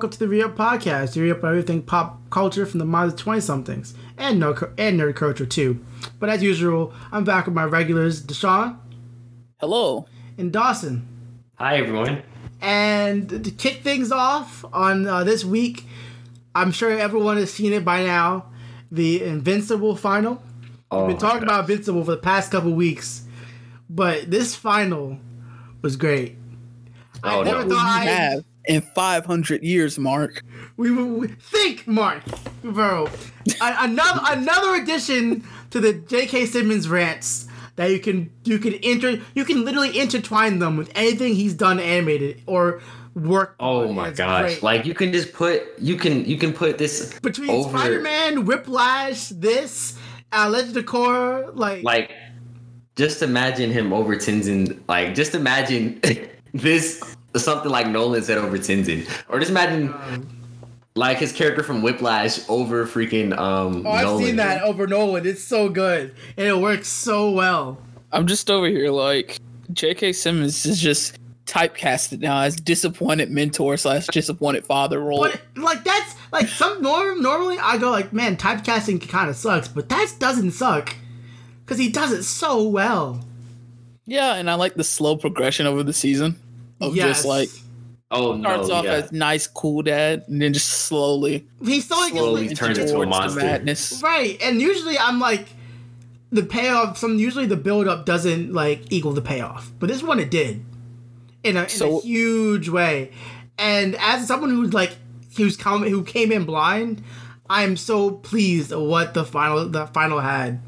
Hello, and welcome to the Re Up Podcast. Re Up everything pop culture from the minds of 20 somethings and, no, and nerd culture too. But as usual, I'm back with my regulars, Deshaun Hello. and Dawson. Hi, everyone. And to kick things off on uh, this week, I'm sure everyone has seen it by now the Invincible final. Oh, We've been talking about Invincible for the past couple weeks, but this final was great. I Oh, never no. thought I have in 500 years, Mark. we, we, we think, Mark, bro. Another another addition to the J.K. Simmons rants that you can you can inter you can literally intertwine them with anything he's done animated or work. Oh on. my It's gosh! great. Like you can just put you can you can put this between over Spider-Man, Whiplash, this, uh, Legend of Korra, like, like just imagine him over Tenzin. Like just imagine this something like Nolan said over Tenzin, or just imagine like his character from Whiplash over freaking um. oh, I've Nolan. seen that over Nolan. It's so good and it works so well. I'm just over here like J.K. Simmons is just typecasted now as disappointed mentor slash disappointed father role. But like that's like some norm normally I go like man typecasting kind of sucks, but that doesn't suck because he does it so well. Yeah, and I like the slow progression over the season of Yes. just like Oh no! starts off yeah. as nice, cool dad, and then just slowly, he slowly, Slowly gets turns into a towards monster. madness. right, and usually I'm like the payoff. Some usually the build up doesn't like equal the payoff, but this one it did in a, in a huge way. And as someone who's like who's come who came in blind, I'm so pleased at what the final the final had.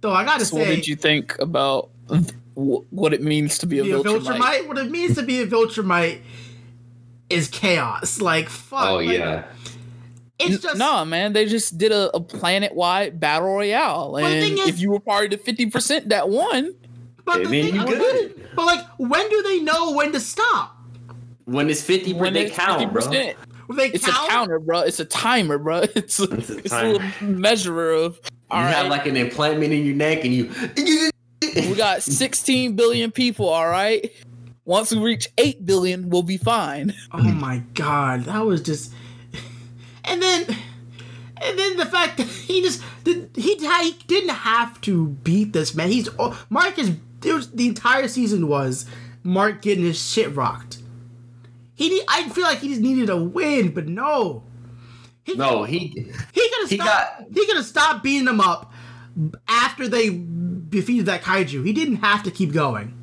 Though I gotta So, say, what did you think about wh- what it means to be a be a Viltrumite? Viltrumite. What it means to be a Viltrumite is chaos. Like fuck. Oh like, yeah. It's just no, man, they just did a, a planet wide battle royale, and is- if you were part of the fifty percent that won, But I the mean, thing, you good. but like, when do they know when to stop? When it's fifty, when they it's count, bro. percent, When they it's count? a counter, bro. It's a timer, bro. It's a, It's a it's a little measure of all you right. have like an implant in your neck, and you. we got sixteen billion people. All right. Once we reach eight billion, we'll be fine. Oh my god, that was just. And then, and then the fact that he just did, he, he didn't have to beat this man. He's oh, Mark is it was, the entire season was Mark getting his shit rocked. He need, I feel like he just needed a win, but no. He, No, he. he could have he stopped. got- he could have stopped beating them up after they defeated that kaiju. He didn't have to keep going.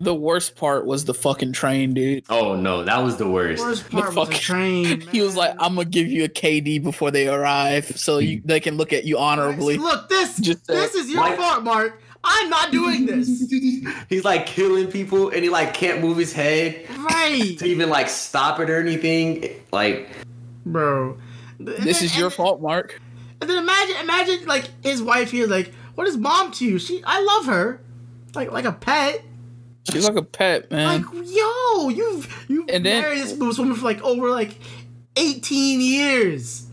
The worst part was the fucking train, dude. Oh no, that was the worst. Worst part was the fuck- train. He was like, "I'm gonna give you a KD before they arrive, so you, they can look at you honorably." Look, this Just, uh, this is your like- fault, Mark. I'm not doing this. He's like killing people, and he like can't move his head right, to even like stop it or anything. Like, bro. And This then- is your fault, Mark. And then imagine, imagine like his wife here, like, what is mom to you? She, I love her, like like a pet. She's like a pet, man. Like, yo, you've you And then- married this woman for like over like 18 years.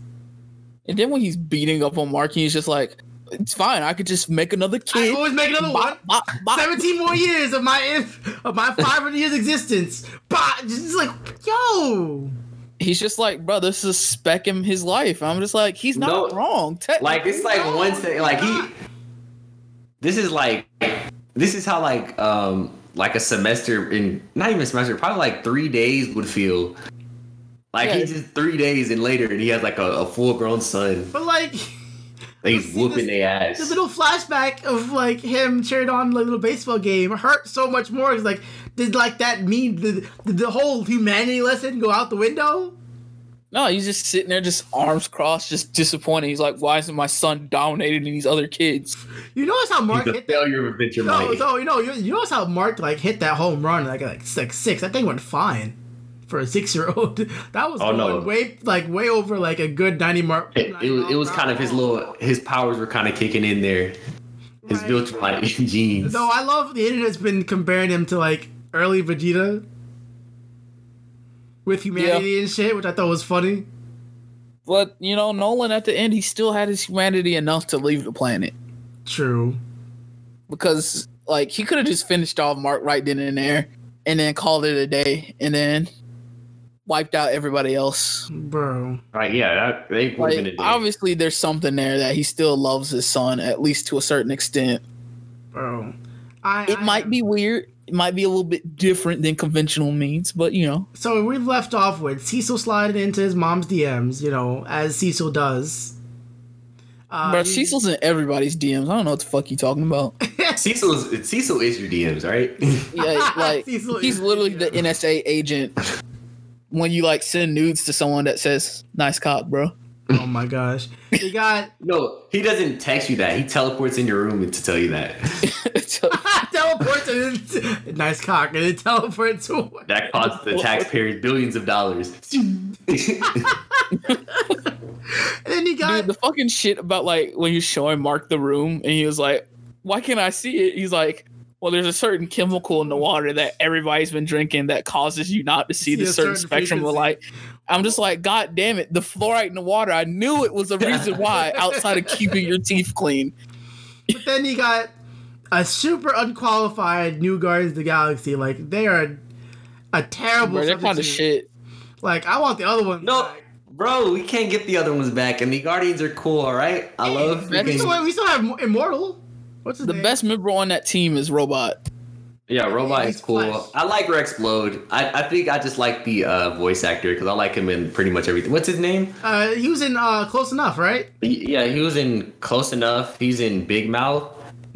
and then when he's beating up on Mark, he's just like, "It's fine. I could just make another I kid." always make another one. Bop, bop, bop. 17 more years of my of my 500 years existence. Bah, just like, yo. He's just like, bro, this is a speck in his life. I'm just like, he's not No, wrong. Technically. like it's like No, one thing. Like he. This is like, this is how like um like a semester in not even a semester, probably like three days would feel. Like Yeah. he just three days and later, and he has like a, a full grown son. But like, Like he's whooping their the ass. little flashback of like him cheering on like little baseball game hurt so much more. It's like, did like that mean the, did the whole humanity lesson go out the window? No, he's just sitting there, just arms crossed, just disappointed. He's like, why isn't my son dominating these other kids? You notice how Mark He's a hit that? failure of Adventure No, Mike. no, you know, you, you notice how Mark like hit that home run like like six six. That thing went fine for a six year old. That was Oh, going no. way like way over like a good ninety mark. It, it was it was kind of his little his powers were kind of kicking in there. His Right. built like genes. No, I love the internet's been comparing him to like early Vegeta with humanity and shit, which I thought was funny. But you know, Nolan at the end, he still had his humanity enough to leave the planet True. because, like, he could have just finished off Mark right then and there, and then called it a day, and then wiped out everybody else. bro. Right? Yeah, that, they would have been a Like obviously, there's something there that he still loves his son at least to a certain extent. Bro. I, It I- might be weird. It might be a little bit different than conventional means, but you know, So we've left off with Cecil sliding into his mom's DMs, you know, as Cecil does. Uh, bro, Cecil's in everybody's DMs. I don't know what the fuck you talking about. Cecil is Cecil is your DMs, right? Yeah, like Cecil he's literally the NSA agent. When you like send nudes to someone that says "nice cock, bro," Oh my gosh. He got no, he doesn't text you that. He teleports in your room to tell you that. So- teleport nice cock and then teleport to That costs the taxpayers billions of dollars. and then he got Dude, the fucking shit about like when you're showing Mark the room and he was like, Why can't I see it? He's like, Well, there's a certain chemical in the water that everybody's been drinking that causes you not to see, See the certain, certain spectrum of light. I'm just like, God damn it, the fluoride in the water. I knew it was a reason why outside of keeping your teeth clean. but then he got a super unqualified new Guardians of the Galaxy. Like they are a terrible Bro, they're kind of shit. Like I want the other one. no, back. bro, we can't get the other ones back, and the Guardians are cool. All right, I love. That's we freaking- still, we still have Immortal. What's his The name? best member on that team is Robot. Yeah, Robot He's is cool. Flash. I like Rex Splode. I, I think I just like the uh, voice actor because I like him in pretty much everything. What's his name? Uh, he was in uh, Close Enough, right? He- yeah, he was in Close Enough. He's in Big Mouth.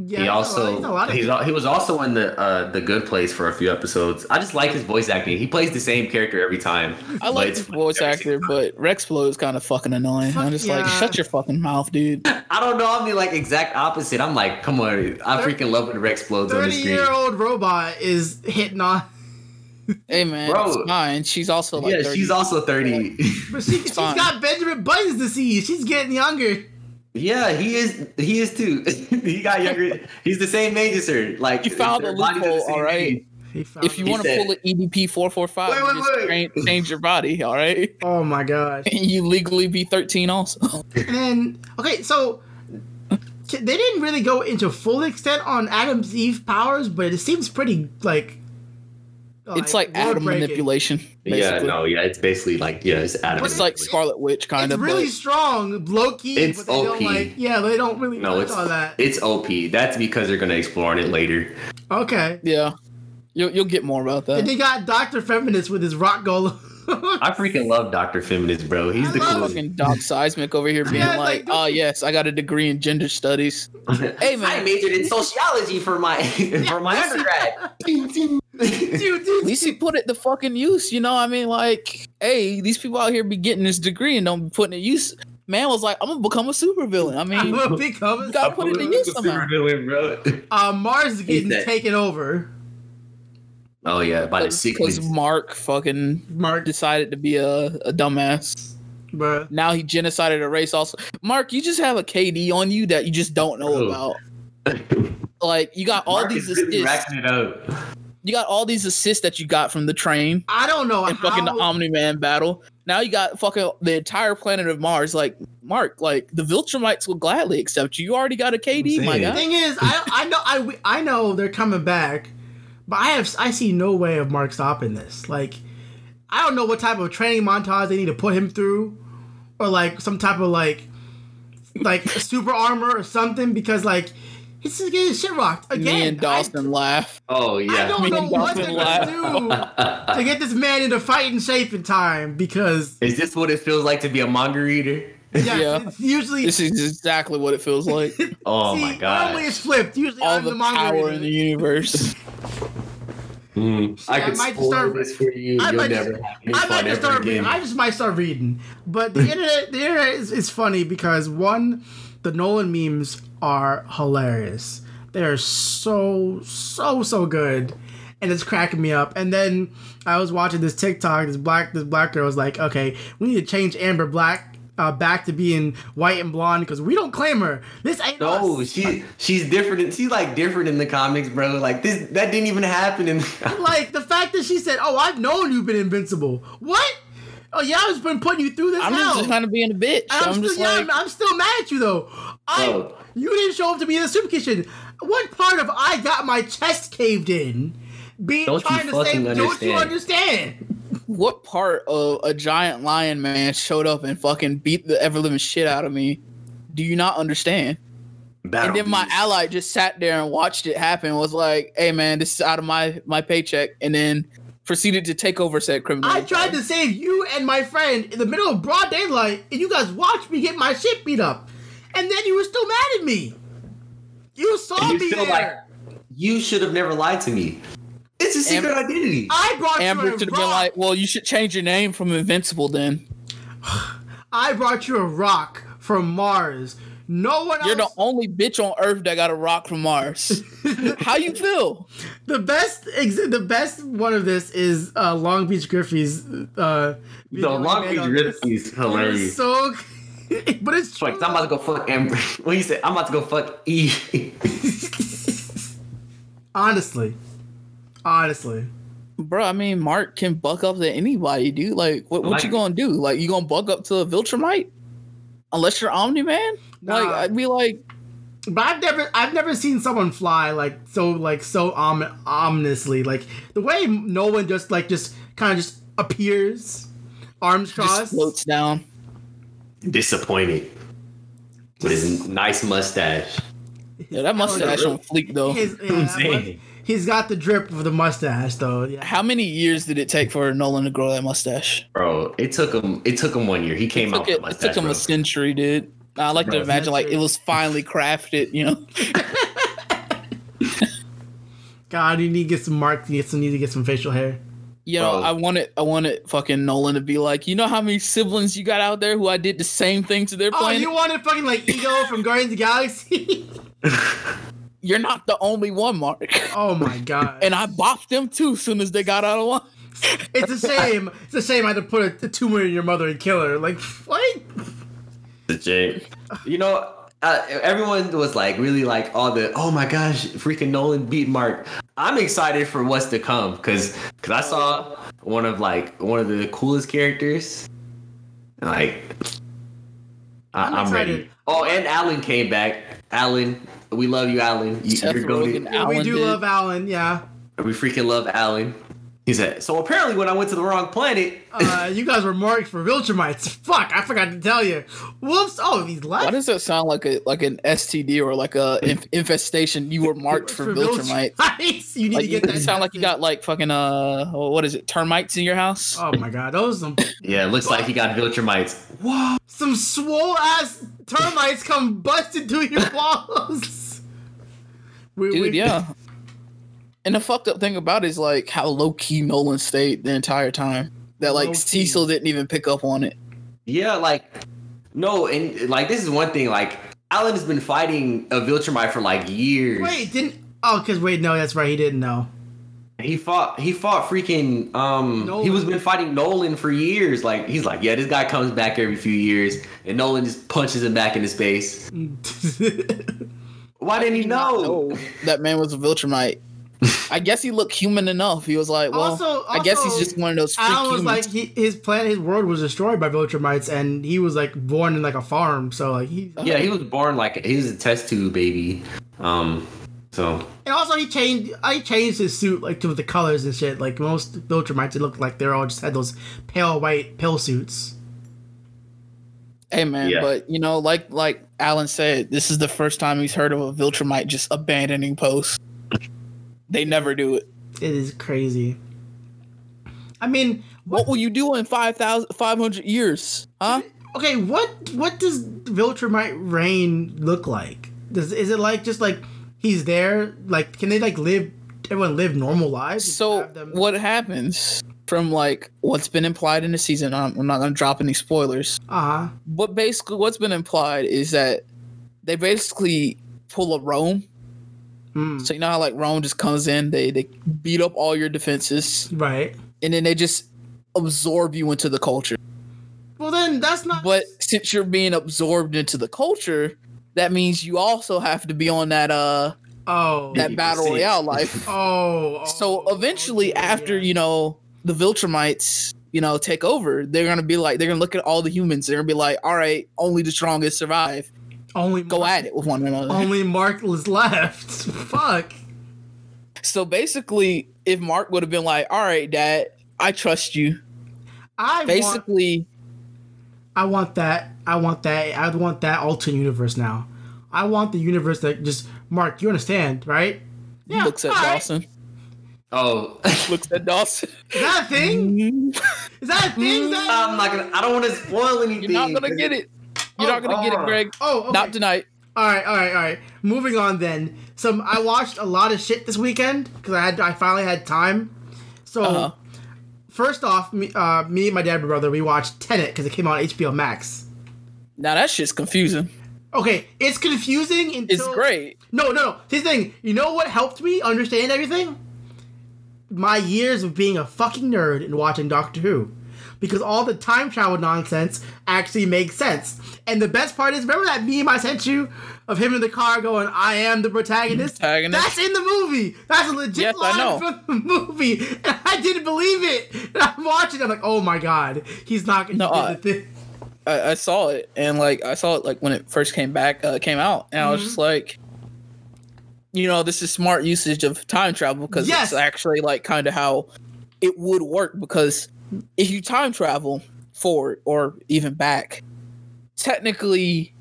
Yeah. he he's he's also lot he's, al- he was also in the uh, the Good Place for a few episodes. I just like his voice acting. He plays the same character every time. I like it's the voice actor, but Rex Splode is kind of fucking annoying. Fuck I'm just like, shut your fucking mouth, dude. I don't know. I'm the like exact opposite. I'm like, come on. I freaking love when Rex explodes on the screen. Thirty-year-old robot is hitting on, Hey man, Bro. it's fine. She's also like yeah, 30. she's also 30. but she, she's fine. got Benjamin Buttons disease. She's getting younger. Yeah, he is. He is too. he got younger. He's the same age as her. Like You found a bodies the loophole, same alright. age. If you want to pull an EDP four four five, Wait, wait, just wait. train- change your body, all right? Oh my gosh. And you legally be thirteen also. And then okay, so they didn't really go into full extent on Atom Eve's powers, but it seems pretty like. Oh, it's like atom manipulation. Basically. Yeah, no, yeah, it's basically like yeah, it's Adam. It's like Scarlet Witch kind It's of. really but strong, low key, It's but they OP. don't like. Yeah, they don't really no, touch it's on that. it's OP. That's because they're gonna explore on it later. Okay. yeah, you'll you'll get more about that. And that. they got Doctor Feminist with his rock golem. I freaking love Doctor Feminist, bro. He's I the love coolest. Fucking Doc Seismic over here being Yeah, like, like, oh yes, I got a degree in gender studies. Hey, man. I majored in sociology for my for my undergrad. dude, dude, At least he put it to fucking use. You know, I mean, like, hey, these people out here be getting this degree and don't be putting it use. Man was like, I'm gonna become a supervillain. I I'm mean, a big cover. you gotta put it to use somehow. Supervillain, bro. Uh, Mars is getting dead. taken over. Oh yeah, by the Because. Mark fucking Mark, decided to be a, a dumbass. bruh. Now he genocided a race. Also, Mark, you just have a KD on you that you just don't know Ooh. about. Like you got all Mark these is really racking it up. You got all these assists that you got from the train I don't know and fucking the how. Omni Man battle. Now you got fucking the entire planet of Mars. Like Mark, like the Viltrumites will gladly accept you. You already got a KD, my saying. The thing is, I I know I I know they're coming back, but I have I see no way of Mark stopping this. Like, I don't know what type of training montage they need to put him through, or like some type of like like super armor or something because like he's just getting shit rocked again. Me and Dawson laugh. Oh yeah. I don't Me know what Dawson they're gonna do to get this man into fighting shape in time because Is this what it feels like to be a manga reader? yeah, Yeah. it's usually This is exactly what it feels like. Oh see, my god. Normally it's flipped. Usually All I'm the the manga power reader. in the universe. Mm, I I could might spoil start- this for you. I You'll might never just- have any I might just ever start reading. I just might start reading. But the internet, the internet is, is funny because one, the Nolan memes are hilarious. They are so so so good, and it's cracking me up. And then I was watching this TikTok. This black this black girl was like, "Okay, we need to change Amber Black." Uh, back to being white and blonde because we don't claim her. This ain't No, us. she she's different. She's like different in the comics, bro. Like this, that didn't even happen in. The like the fact that she said, "Oh, I've known you've been invincible." What? Oh yeah, I've been putting you through this I'm hell. just kind of being a bitch. I'm, I'm, still, just yeah, like, I'm, I'm still mad at you though. I Bro. you didn't show up to me in the soup kitchen. What part of I got my chest caved in? Being Don't trying to say, fucking don't you understand?" understand? what part of a giant lion man showed up and fucking beat the ever living shit out of me? Do you not understand? Battle and then my beast. ally just sat there and watched it happen. Was like, "Hey man, this is out of my my paycheck," and then proceeded to take over said criminal. I tried to save you and my friend in the middle of broad daylight, and you guys watched me get my shit beat up, and then you were still mad at me. You saw And me you feel there. You should have never lied to me. It's a secret Amber- identity. I brought Amber you a should have been rock. like, "Well, you should change your name from Invincible then." I brought you a rock from Mars. No one else You're the only bitch on Earth that got a rock from Mars. How you feel? The best, ex- the best one of this is uh, Long Beach Griffy's. Uh, the Long Beach on this. Rip is It hilarious. so, but it's true. Like, I'm about to go fuck Amber. What you say? I'm about to go fuck E. Honestly, honestly, Bro, I mean, Mark can buck up to anybody, dude. Like, what, what you gonna do? Like, you gonna buck up to a Viltrumite? Unless you're Omni Man? Like, Nah. I'd be like, but I've never, I've never seen someone fly like so, like so om- ominously. Like the way Nolan just like just kind of just appears, arms just crossed. floats down. Disappointed. With his nice mustache. Yeah, that mustache on fleek though. His, yeah, I'm saying. must- he's got the drip of the mustache though. Yeah. How many years did it take for Nolan to grow that mustache? Bro, it took him it took him one year. He came It out took, with it, a it took mustache. him bro. a century, dude. I like to imagine like it was finally crafted, you know. God, you need to get some mark. You need to get some facial hair. You know, Bro. I wanted I wanted fucking Nolan to be like, you know how many siblings you got out there who I did the same thing to their Oh, planet? you wanted fucking like Ego from Guardians of the Galaxy? You're not the only one, Mark. oh my god! and I bopped them too as soon as they got out of line. it's the same. It's the same. I had to put a, a tumor in your mother and kill her. Like what? The J. You know, uh, everyone was like really like all the oh my gosh, freaking Nolan beat Mark. I'm excited for what's to come because because I saw one of like one of the coolest characters. Like, I, I'm I'm, ready. Oh, and Allen came back. Allen, we love you, Allen. You, Seth you're going. Rogen. Yeah, we do did. love Allen. Yeah. We freaking love Allen. He said. So apparently, when I went to the wrong planet, Uh, you guys were marked for Viltrumites. Fuck, I forgot to tell you. Whoops. Oh, he's left. Why does that sound like a like an STD or like a inf- infestation? You were marked for Viltrumite. Viltrumites. You need Like to you get that. sound like you got like fucking uh what is it termites in your house? Oh my god, those some yeah, it looks like he got Viltrumites. Whoa. Some swole ass termites come busted through your walls. We- Dude, we- yeah. And the fucked up thing about it is like how low key Nolan stayed the entire time. That like Low-key. Cecil didn't even pick up on it. Yeah, like no, and like this is one thing. Like Allen has been fighting a Viltrumite for like years. Wait, didn't? Oh, because wait, no, that's right. He didn't know. He fought. He fought freaking. Um, Nolan. he was been fighting Nolan for years. Like he's like, yeah, this guy comes back every few years, and Nolan just punches him back in his face. Why didn't he know? No, that man was a Viltrumite. I guess he looked human enough. He was like, well, Also- I guess he's just one of those freak Allen was humans. like, he, his planet, his world was destroyed by Viltrumites, and he was like born in like a farm. So like he, Yeah, he was born like he was a test tube baby. Um, so and also he changed, I changed his suit like to the colors and shit. Like most Viltrumites, it looked like they're all just had those pale white pill suits. Hey man, Yeah. but you know, like like Allen said, this is the first time he's heard of a Viltrumite just abandoning posts. They never do it. It is crazy. I mean, What will you do in 5,000 500 years? Huh? okay, what what does Viltrumite reign look like? Does is it like just like he's there? Like, can they like live? Everyone live normal lives. So what happens from like what's been implied in the season? I'm, I'm not gonna drop any spoilers, Uh huh. but basically what's been implied is that they basically pull a Rome. Mm, So you know how like Rome just comes in, they they beat up all your defenses, right. and then they just absorb you into the culture. Well, then that's not. But since you're being absorbed into the culture, that means you also have to be on that uh oh. that battle see. royale life. oh. so oh, eventually, okay, after yeah. you know the Viltrumites, you know, take over, they're gonna be like they're gonna look at all the humans. They're gonna be like, all right, only the strongest survive. Only Go Mark, at it with one another. Only Mark was left. Fuck. So basically, if Mark would have been like, all right, Dad, I trust you. I want, Basically, I want that. I want that. I want that alternate universe now. I want the universe that just Mark. You understand, right? Yeah. looks at all right. Dawson. Oh, Looks at Dawson. Is that a thing? Is that a thing? That- I'm not gonna. I don't want to spoil anything. You're not gonna get it. You're not gonna get it, Oh. Greg. oh, okay. Not tonight. All right, all right, all right. Moving on then. So I watched a lot of shit this weekend because I had I finally had time. So Uh-huh. first off, me, uh, me and my dad and brother we watched Tenet because it came out on HBO Max. Now that shit's confusing. Okay, it's confusing until It's great. No, no, no. This thing, you know what helped me understand everything? My years of being a fucking nerd and watching Doctor Who. Because all the time travel nonsense actually makes sense. And the best part is, remember that meme I sent you of him in the car going, I am the protagonist? Protagonist. That's in the movie. That's a legit Yes, line from the movie. And I didn't believe it. And I'm watching, it, I'm like, oh my god, he's not going to No, do I- the thing. I, I saw it and like I saw it like when it first came back uh, came out and I was just like you know this is smart usage of time travel because Yes. it's actually like kind of how it would work because if you time travel forward or even back technically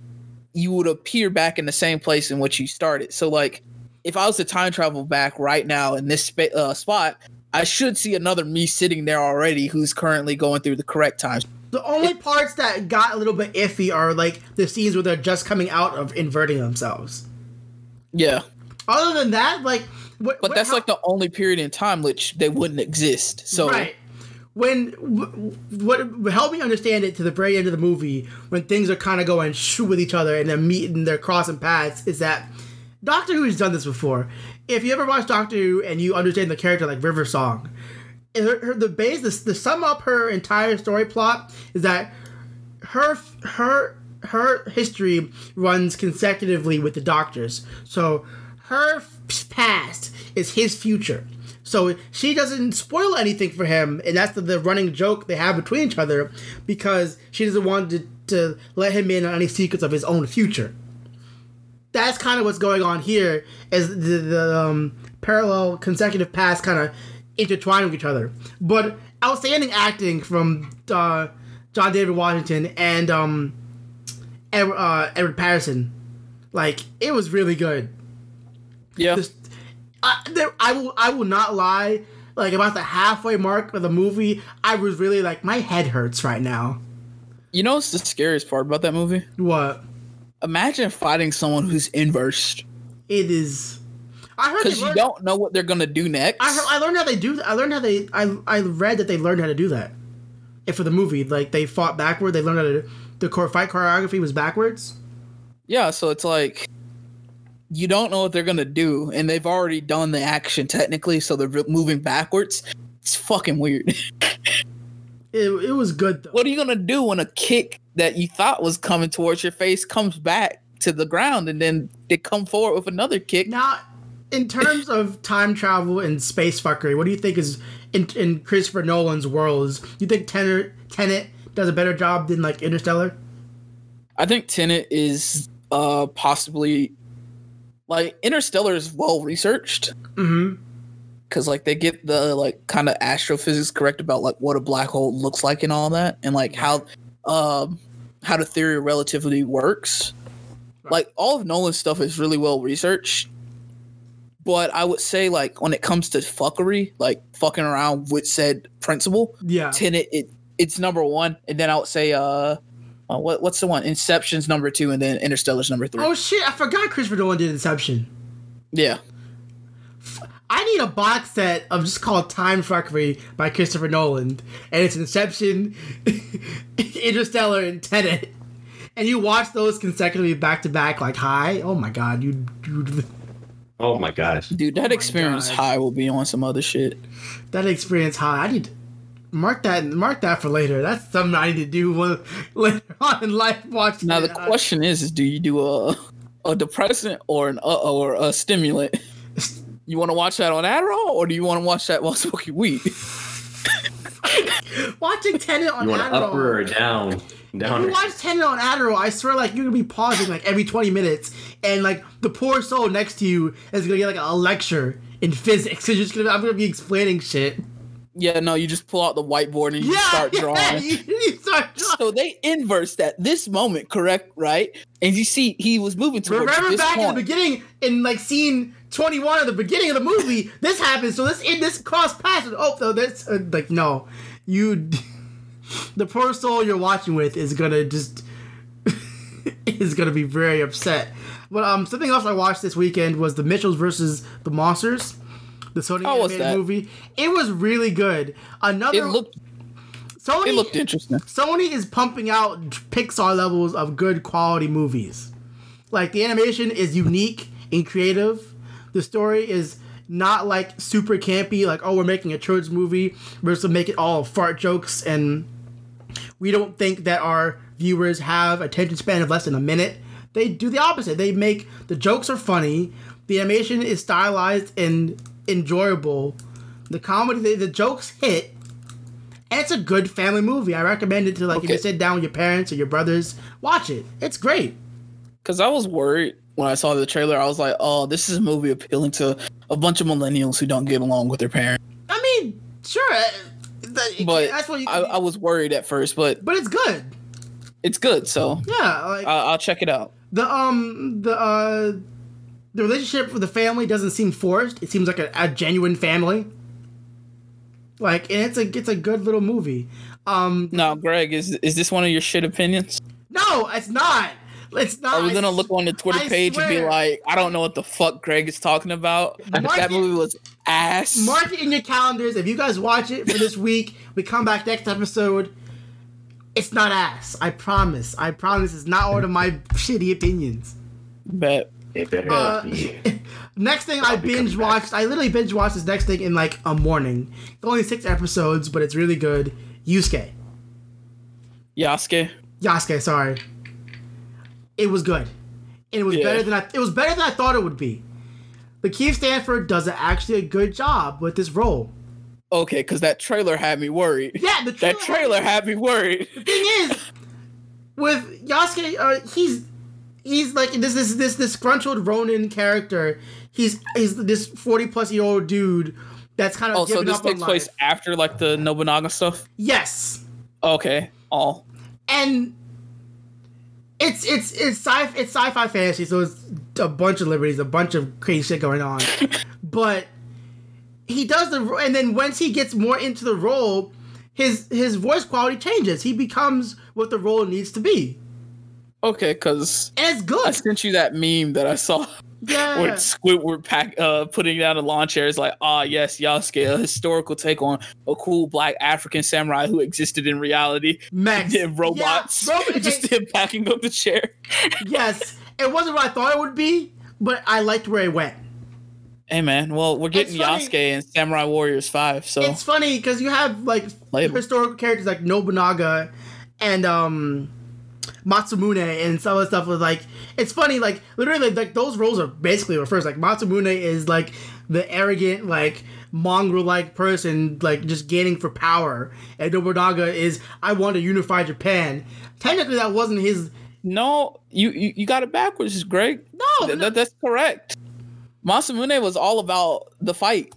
you would appear back in the same place in which you started so like if I was to time travel back right now in this spa- uh, spot I should see another me sitting there already who's currently going through the correct time The only parts that got a little bit iffy are like the scenes where they're just coming out of inverting themselves. yeah Other than that, like, what, But what- that's how- like the only period in time which they wouldn't exist. So right. When what helped me understand it to the very end of the movie, when things are kind of going shoo with each other and they're meeting, they're crossing paths, is that Doctor Who's done this before. If you ever watch Doctor Who and you understand the character like River Song, her, her, the base, the, the sum up her entire story plot is that her her her history runs consecutively with the doctors. So her past is his future. So she doesn't spoil anything for him, and that's the, the running joke they have between each other because she doesn't want to, to let him in on any secrets of his own future. That's kind of what's going on here, as the, the um, parallel consecutive paths kind of intertwine with each other. But outstanding acting from uh, John David Washington and um, Edward, uh, Edward Patterson. Like it was really good. yeah, This- I, there, I will I will not lie. Like about the halfway mark of the movie, I was really like my head hurts right now. you know what's the scariest part about that movie? What Imagine fighting someone who's inversed it is. I heard. because you learned- don't know what they're gonna do next. I heard, I learned how they do. I learned how they. I I read that they learned how to do that. If for the movie, like they fought backward, they learned how to. The chor- fight choreography was backwards. yeah, so it's like you don't know what they're gonna do, and they've already done the action technically, so they're moving backwards. It's fucking weird. It, it was good though. what are you gonna do when a kick that you thought was coming towards your face comes back to the ground, and then they come forward with another kick? Now, in terms of time travel and space fuckery, what do you think is in, in Christopher Nolan's worlds? You think Tenet, Tenet does a better job than like Interstellar? I think Tenet is uh possibly like Interstellar is well researched Mm-hmm. because like they get the like kind of astrophysics correct about like what a black hole looks like and all that and like how um how the theory of relativity works. Like all of Nolan's stuff is really well researched. But I would say like when it comes to fuckery, like fucking around with said principle, Yeah. Tenet it it's number one, and then I would say uh, uh what what's the one? Inception's number two, and then Interstellar's number three. Oh shit! I forgot Christopher Nolan did Inception. yeah, I need a box set of just called Time Fuckery by Christopher Nolan, and it's Inception, Interstellar, and Tenet. And you watch those consecutively back to back, like high. Oh my god, you, you Oh my gosh. dude, that experience God. high will be on some other shit. that experience high. I need to mark that mark that for later. That's something I need to do when, later on in life. Watch Now the that. question is, is do you do a a depressant or an uh or a stimulant? You want to watch that on Adderall, or do you want to watch that while smoking weed? watching Tenet on You want an Adderall. upper or down? If Down. you watch Tenet on Adderall, I swear, like you're gonna be pausing like every 20 minutes, and like the poor soul next to you is gonna get like a lecture in physics. Cause You're just gonna, I'm gonna be explaining shit. Yeah, no, you just pull out the whiteboard and you yeah, start yeah, drawing. you, you start drawing. So they inverse that this moment, correct? Right? And you see he was moving towards Remember back in the beginning, in like scene twenty one at the beginning of the movie, this happens. So this in this cross with- Oh, no, that's uh, like no, you, the poor soul you're watching with is gonna just is gonna be very upset. But um, something else I watched this weekend was the Mitchells versus the Monsters, the Sony How animated movie. It was really good. Another it looked Sony it looked interesting. Sony is pumping out Pixar levels of good quality movies. Like the animation is unique and creative. The story is not like super campy, like oh we're making a children's movie. We're just make it all fart jokes and we don't think that our viewers have attention span of less than a minute. They do the opposite. They make the jokes are funny. The animation is stylized and enjoyable. The comedy, the, the jokes hit, and it's a good family movie. I recommend it to like if you sit down with your parents or your brothers, watch it. It's great. Because I was worried when I saw the trailer. I was like, oh, this is a movie appealing to a bunch of millennials who don't get along with their parents. I mean, sure, uh, But that's what you. I, I was worried at first, but but it's good. it's good. So Yeah, like I, I'll check it out. the um the uh the relationship with the family doesn't seem forced. It seems like a, a genuine family. Like, and it's a it's a good little movie. Um, Now, Greg, is is this one of your shit opinions? no, it's not. It's not. Are we gonna look on the Twitter I page and be like, I don't know what the fuck Greg is talking about? Mark that movie was ass. Mark it in your calendars. If you guys watch it for this week, we come back next episode. It's not ass. I promise. I promise. It's not one of my shitty opinions. Bet. It better Uh, not be. Next thing I I'll be binge watched, I literally binge watched this next thing in like a morning. It's only six episodes, but it's really good. Yusuke. Yasuke. Yasuke, sorry. It was good. It was Yeah. better than I it was better than I thought it would be. But Keith Stanford does actually a good job with this role. Okay, because that trailer had me worried. Yeah, the That trailer had me worried. The thing is, with Yasuke, uh, he's he's like this is this this disgruntled Ronin character. He's he's this forty plus year old dude that's kind of Oh, so this takes place life. after like the Nobunaga stuff? Yes, Okay. All. and it's it's it's sci it's sci-fi fantasy, so it's a bunch of liberties, a bunch of crazy shit going on. but he does the and then once he gets more into the role, his his voice quality changes. He becomes what the role needs to be, Okay, because and it's I sent you that meme that I saw Yeah. where Squidward pack uh putting down a lawn chair is like, ah yes, Yasuke, a historical take on a cool black African samurai who existed in reality. Max. And robots. Yeah, robot- just him packing up the chair. yes, it wasn't what I thought it would be, but I liked where it went. Hey man, well we're getting It's funny- Yasuke in Samurai Warriors 5, so It's funny because you have like Label. historical characters like Nobunaga and um Masamune and some of the stuff was like it's funny like literally like those roles are basically reversed. Like Masamune is like the arrogant like mongrel like person like just gaining for power, and Nobunaga is I want to unify Japan. Technically, that wasn't his. No, you, you you got it backwards, Greg. No, Th- no. that- that's correct. Masamune was all about the fight.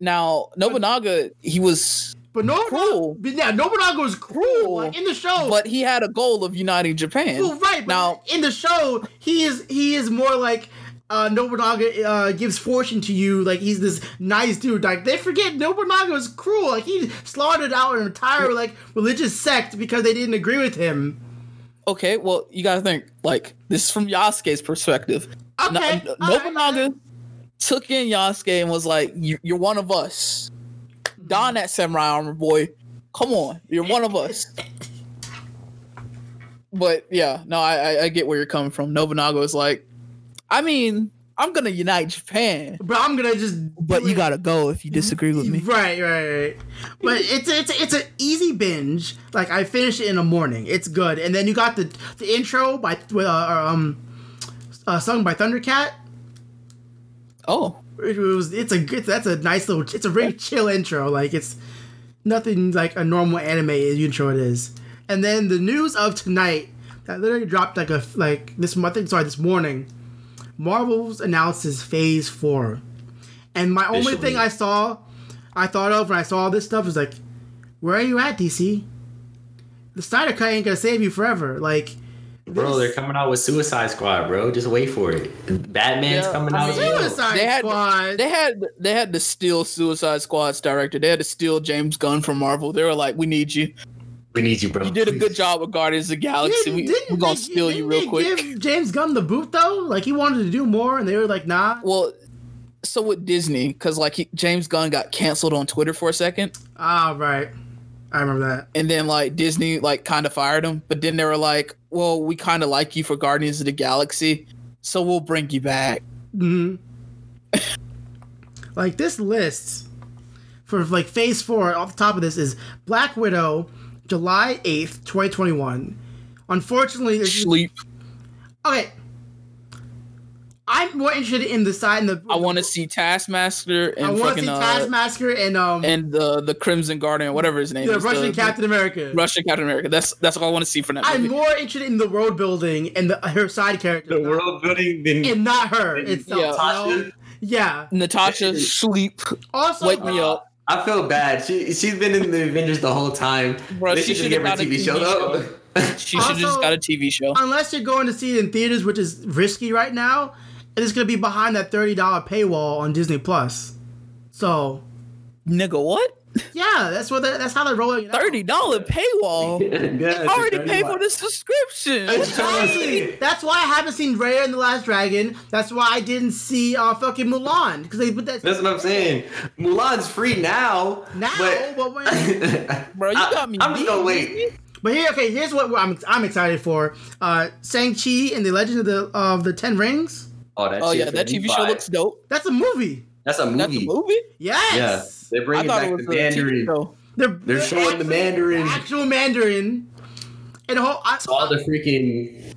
Now Nobunaga, he was, But Cruel. but yeah, Nobunaga was cruel like, in the show. but he had a goal of uniting Japan. Well, right, but now, in the show, he is he is more like uh, Nobunaga uh, gives fortune to you, like he's this nice dude. Like they forget Nobunaga was cruel. Like he slaughtered out an entire like religious sect because they didn't agree with him. okay, well, you got to think like this is from Yasuke's perspective. Okay, No-. Nobunaga took in Yasuke and was like, "You're one of us. Don that samurai armor, boy. Come on, you're one of us." But yeah, no, I, I get where you're coming from. Nobunaga is like, I mean, I'm gonna unite Japan, But I'm gonna just. but you it. gotta go if you disagree with me. Right, right, right. But it's it's it's an easy binge. Like I finish it in the morning. It's good, and then you got the the intro by uh, um uh, sung by Thundercat. Oh, it was it's a good that's a nice little it's a very chill intro like it's nothing like a normal anime intro it is and then the news of tonight that literally dropped like a like this month sorry this morning marvel's announces phase four and my only thing i saw I thought of when I saw all this stuff. Was like, where are you at, DC? The Snyder Cut ain't gonna save you forever. Like, Bro, they're coming out with Suicide Squad, bro. Just wait for it. Batman's Yeah, coming I out. mean, Suicide They had- Squad. They had they had to steal Suicide Squad's director. They had to steal James Gunn from Marvel. They were like, "We need you. we need you, bro. You did a good job with Guardians of the Galaxy. Didn't- We, didn't we're gonna they- steal you real quick." Give James Gunn the boot though. Like he wanted to do more, and they were like, "Nah." Well, so with Disney, because like he, James Gunn got canceled on Twitter for a second, Ah, right. I remember that. and then like Disney like kind of fired him. But then they were like, "Well, we kind of like you for Guardians of the Galaxy, so we'll bring you back." hmm like this list for like Phase Four. Off the top of this is Black Widow, July eighth, twenty twenty one. Unfortunately, Sleep. okay. I'm more interested in the side in the. I want to see Taskmaster and I want to fucking see uh, and um and the the Crimson Guardian, whatever his name is the is, Russian the, Captain America. Russian Captain America. That's that's all I want to see from that I'm movie. more interested in the world building and the, her side character, the world building than and not her itself. Yeah. you know? Tasha. Yeah. Natasha, sleep. Also, Wake me up. I feel bad. She she's been in the Avengers the whole time. Bro, they she should just should've give a got a TV show though. She should have just got a TV show. unless you're going to see it in theaters, which is risky right now, it is going to be behind that thirty dollar paywall on Disney Plus. So Nigga, what? yeah, that's what they're, that's how they're rolling. Thirty dollar paywall. yeah, I already paid for the subscription. Exactly. That's why I haven't seen Raya and the Last Dragon. That's why I didn't see uh, fucking Mulan because they put that. That's what I'm saying. Mulan's free now. Now, but, but when- Bro, you got me I'm just gonna wait. But here, okay, here's what I'm I'm excited for. Uh, Shang Chi and the Legend of the of the Ten Rings. Oh, that Oh yeah, that TV show looks dope. That's a movie. That's a movie. That's a movie. Yes. Yeah, they're bringing back the a TV Mandarin. They're, They're showing the Mandarin. Actual Mandarin. And the whole. I, all the freaking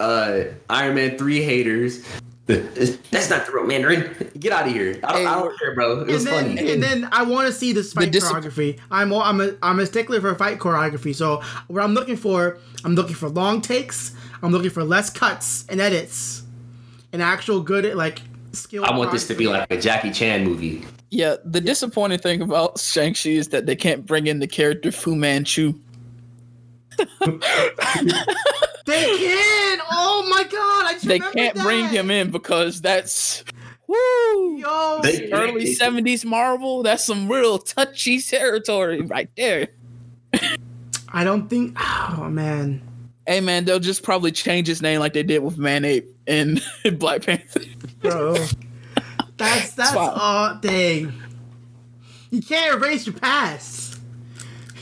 uh, Iron Man three haters. That's not the real Mandarin. Get out of here. I don't, Hey, I don't care, bro. It and was then, funny. and then I want to see this fight dis- choreography. I'm all, I'm a I'm a stickler for fight choreography. So what I'm looking for, I'm looking for long takes. I'm looking for less cuts and edits, and actual good like skill. I want this to be like a Jackie Chan movie. Yeah, the disappointing thing about Shang-Chi is that they can't bring in the character Fu Manchu. They can! Oh my god! I just they can't bring him in because that's woo. Yo, They- Early 70s Marvel, that's some real touchy territory right there. I don't think. Oh man. Hey man, they'll just probably change his name like they did with Man Ape and Black Panther. bro. That's that's all dang. You can't erase your past.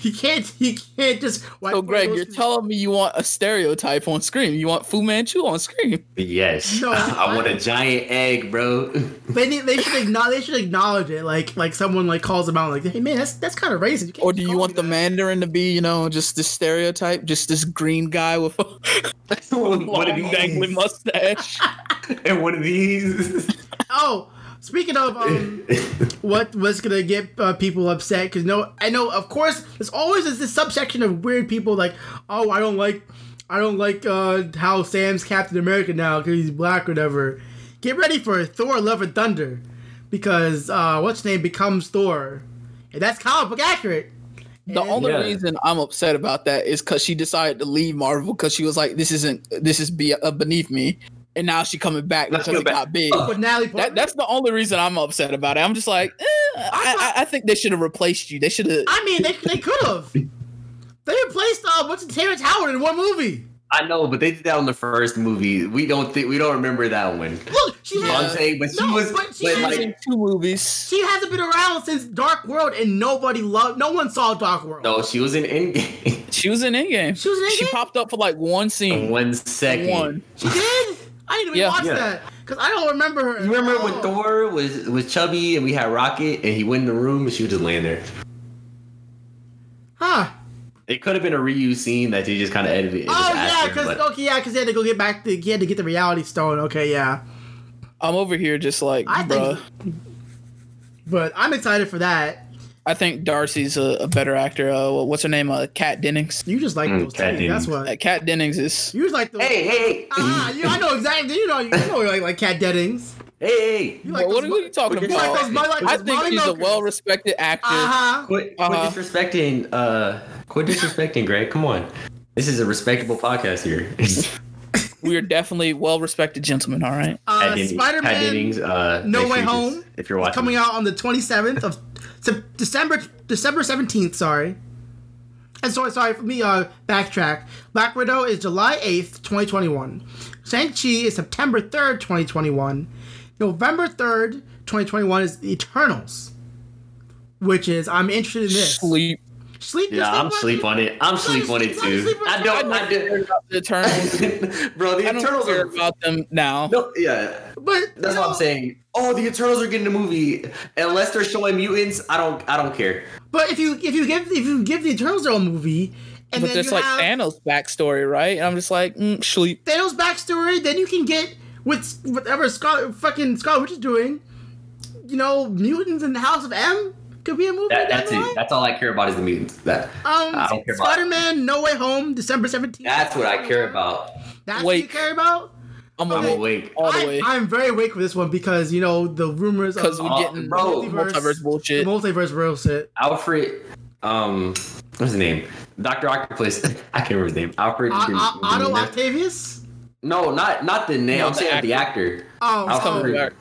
You can't. You can't just. wipe So Greg, you're two- telling me you want a stereotype on screen. You want Fu Manchu on screen. Yes. No, I want a giant egg, bro. They need, They should acknowledge. They should acknowledge it. Like like someone like calls them out. Like, hey man, that's that's kind of racist. You can't Or do you want the that." Mandarin to be, you know, just this stereotype, just this green guy with a one long of these. dangling mustache? And one of these. Oh, speaking of um, what was gonna get uh, people upset? Because no, I know. Of course, there's always this, this subsection of weird people like, oh, I don't like, I don't like uh, how Sam's Captain America now because he's black or whatever. Get ready for Thor: Love and Thunder, because uh, what's his name becomes Thor, and that's comic book accurate. The And- only Yeah. reason I'm upset about that is because she decided to leave Marvel because she was like, "This isn't, this is be, uh, beneath me," and now she coming back Let's because go it back. got big. with That, that's the only reason I'm upset about it. I'm just like, eh, I, I, I think they should have replaced you. They should have. I mean, they, they could have. They replaced uh, what's it, Terrence Howard in one movie. I know, but they did that on the first movie. We don't think we don't remember that one. Look, she You know I'm has, saying? But she No, was but she but, has- like, in two movies. she hasn't been around since Dark World, and nobody loved. No one saw Dark World. no, she was in Endgame. She was in Endgame. She was in She popped up for like one scene. one second. One. She did. I didn't even Yeah. watch Yeah. that because I don't remember her. You remember when. Thor was was chubby and we had Rocket and he went in the room and she was just laying there. Huh? It could have been a reuse scene that they just kind of edited. Oh yeah, because but- okay, yeah, because he had to go get back. To, he had to get the Reality Stone. Okay, yeah. I'm over here just like, I bruh. think, but I'm excited for that. I think Darcy's a, a better actor. Uh, what's her name? Uh, Kat Dennings. You just like Mm, those Kat titties. That's Dennings. Uh, what. Kat Dennings is. You just like those. hey, hey, hey. Ah, you, I know exactly. You know, you know, like like Kat Dennings. Hey, hey, You like Bro, what those are you talking you You like about? those, Molly- like I think Molly he's a well-respected actor. Uh-huh. quit, quit Uh-huh. disrespecting. Uh, quit disrespecting, Greg. Come on, this is a respectable podcast here. We are definitely well-respected gentlemen. All right. Uh, Pat Dennings- Pat Spider-Man uh, No Way Home just- if you're watching, coming out on the 27th of December December 17th, sorry. And sorry, sorry for me, uh, backtrack. Black Widow is July 8th, 2021. Shang-Chi is September 3rd, 2021. November 3rd, 2021 is Eternals. Which is, I'm interested in this. Sleep. Sleep Yeah, I'm sleep on it. I'm sleep on it too. sleep on I don't. I do. The Eternals. Bro, the I Eternals are. about them now. No, yeah, But that's what know, I'm saying. Oh, the Eternals are getting a movie. Unless they're showing mutants, I don't. I don't care. But if you if you give if you give the Eternals their own movie, and But then there's like have Thanos backstory, right? And I'm just like, mm, sleep. Thanos backstory, then you can get with whatever Scott fucking Scott Witch is doing. You know, mutants in the House of M could be a movie. That, that's it. That's all I care about is the mutants. That Um, I don't care. Spider-Man: No Way Home, December seventeenth. That's what I care about. That's what you care about. I'm I'm awake awake. all the I, way I'm very awake for this one because you know the rumors because we're Oh, getting bro, multiverse, the bullshit. multiverse real shit. Alfred. Um, what's his name? Doctor Octopus. I can't remember his name. Alfred. O- the- O- the- Uh, Otto Octavius. No, not not the name. No, I'm the saying the actor. Oh, Alfred.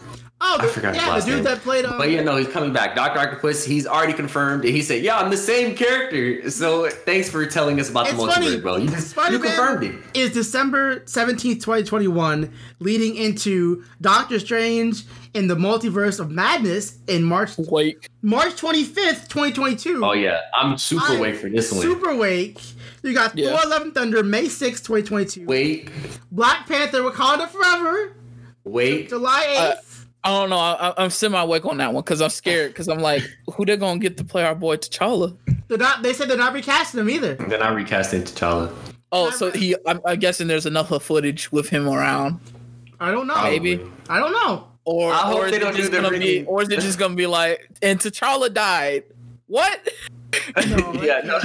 Oh, coming back. I the, forgot his yeah, the dude name. that played. Um, But yeah, no, he's coming back. Doctor Octopus. He's already confirmed. He said, "Yeah, I'm the same character." So thanks for telling us about It's the multiverse, funny. bro. You, you Spider-Man confirmed it. is December 17th, 2021, leading into Doctor Strange in the Multiverse of Madness in March Wake. March 25th, 2022. Oh yeah, I'm super I'm wait for this one. Super Wake. You got Yeah. Thor: Love and Thunder, May 6th, 2022. Wait, Black Panther: Wakanda Forever, wait. July 8th. I don't know. I, I'm semi awake on that one because I'm scared. Because I'm like, who they gonna get to play our boy T'Challa? they're not. They said they're not recasting him either. They're not recasting T'Challa. Oh, so he. I'm, I'm guessing there's enough of footage with him around, I don't know. Maybe. Probably. I don't know. or I hope or is they it don't do just the gonna be, freaking- or is it just gonna be like, and T'Challa died? What? No, yeah, I no.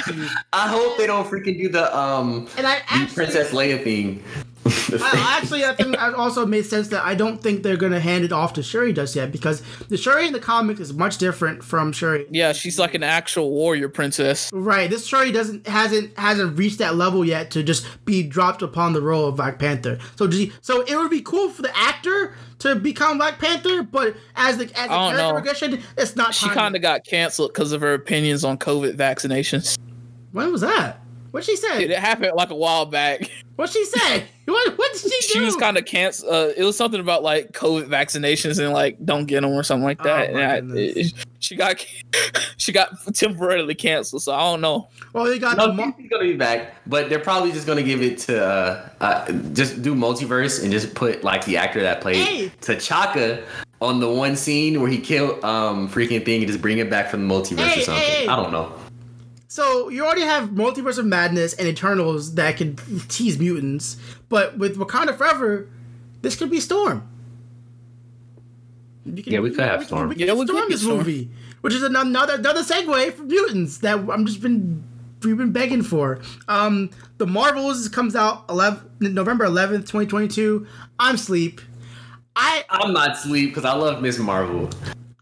I hope they don't freaking do the um And I the actually, Princess Leia thing. I, actually, I think it also made sense that I don't think they're gonna hand it off to Shuri just yet because the Shuri in the comics is much different from Shuri. Yeah, she's like an actual warrior princess. Right, this Shuri doesn't hasn't hasn't reached that level yet to just be dropped upon the role of Black Panther. So, do you- so it would be cool for the actor to become Black Panther, but as the as the character know. progression, it's not. She kind of got canceled because of her opinions on COVID vaccinations. When was that? What she said? It happened like a while back. What she said? What what did she do? She was kind of canceled. Uh, it was something about like COVID vaccinations and like don't get them or something like that. Oh, and I, it- she got she got temporarily canceled. So I don't know. Well, they got No, the mo- he's gonna be back, but they're probably just gonna give it to uh, uh, just do multiverse and just put like the actor that played Hey. T'Chaka on the one scene where he killed um freaking thing and just bring it back from the multiverse Hey, or something. hey, hey. I don't know. So you already have Multiverse of Madness and Eternals that can tease mutants, but with Wakanda Forever, this could be Storm. Can- Yeah, we could have Storm. We can Yeah, get we could Storm get this Storm. movie, which is another another segue for mutants that I'm just been we've been begging for. Um, the Marvels comes out 11, November 11th, 2022. I'm sleep. I I'm not sleep because I love Miss Marvel.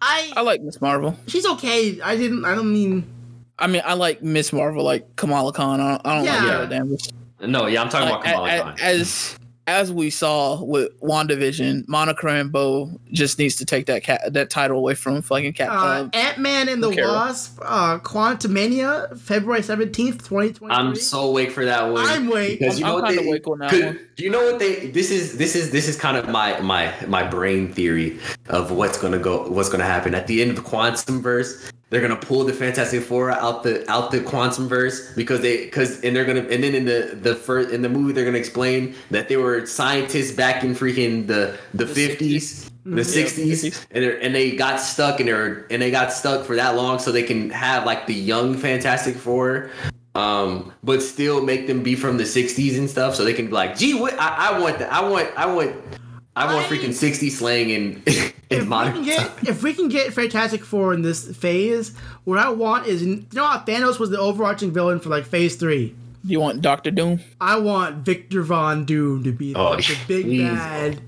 I I like Miss Marvel. she's okay. I didn't. I don't mean. I mean, I like Miss Marvel, like Kamala Khan. I don't, I don't Yeah. like Carol Danvers. No, yeah, I'm talking Like, about Kamala a- a- Khan. as as we saw with WandaVision, Monica Rambeau just needs to take that cat that title away from fucking Cat. Uh, Uh, Ant Man and the Carol. Wasp, uh, Quantumania, February 17th, twenty twenty. I'm so awake for that one. I'm awake. because you I'm- know I'm what kinda they. awake on that could- one. Do you know what they? This is this is this is kind of my my my brain theory of what's gonna go, what's gonna happen at the end of the quantum verse. They're gonna pull the Fantastic Four out the out the quantum verse because they because and they're gonna and then in the the first in the movie they're gonna explain that they were scientists back in freaking the the fifties. The sixties, and they're, and they got stuck, and they're and they got stuck for that long, so they can have like the young Fantastic Four, um, but still make them be from the '60s and stuff, so they can be like, "Gee, what? I, I want that. I want. I want. I want I- freaking sixty slang in if in we, modern can get, time." if we can get Fantastic Four in this phase, what I want is you know how Thanos was the overarching villain for like Phase Three. you want Doctor Doom? I want Victor Von Doom to be Oh, like, the big please. bad.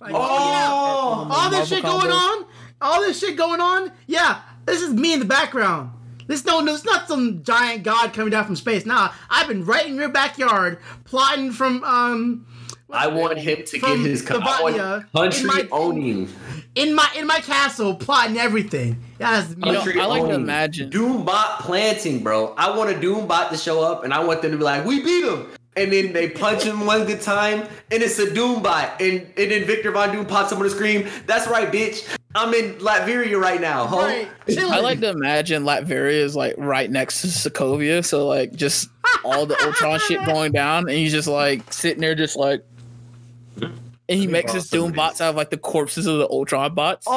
Like, oh, yeah, all this shit combo. going on, all this shit going on. Yeah, this is me in the background. This no, no, it's not some giant god coming down from space. Nah, I've been right in your backyard, plotting from um I want him to get his co- I country in my- owning. in my in my castle, plotting everything. That's. You know, I like to imagine- Doombot planting, bro. I want a Doombot to show up, and I want them to be like, "We beat him," and then they punch him one good time, and it's a Doombot, and and then Victor Von Doom pops up on the screen. That's right, bitch. I'm in Latveria right now, ho. Right. I like to imagine Latveria is like right next to Sokovia, so like just all the Ultron shit going down, and he's just like sitting there, just like, and he makes his Doom bots out of like the corpses of the Ultron bots. Oh,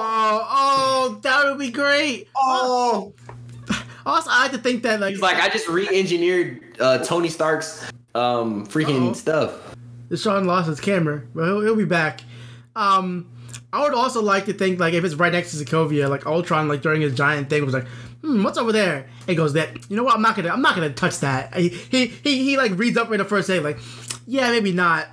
Oh, oh, that would be great. oh. Also, I like to think that like, He's like, I just re-engineered uh, Tony Stark's um freaking Uh-oh. stuff. Deshaun lost his camera, but he'll, he'll be back. Um, I would also like to think like if it's right next to Sokovia, like Ultron, like during his giant thing was like, hmm, what's over there? He goes that. You know what? I'm not gonna. I'm not gonna touch that. He he he, he like reads up in the first day, like, yeah, maybe not.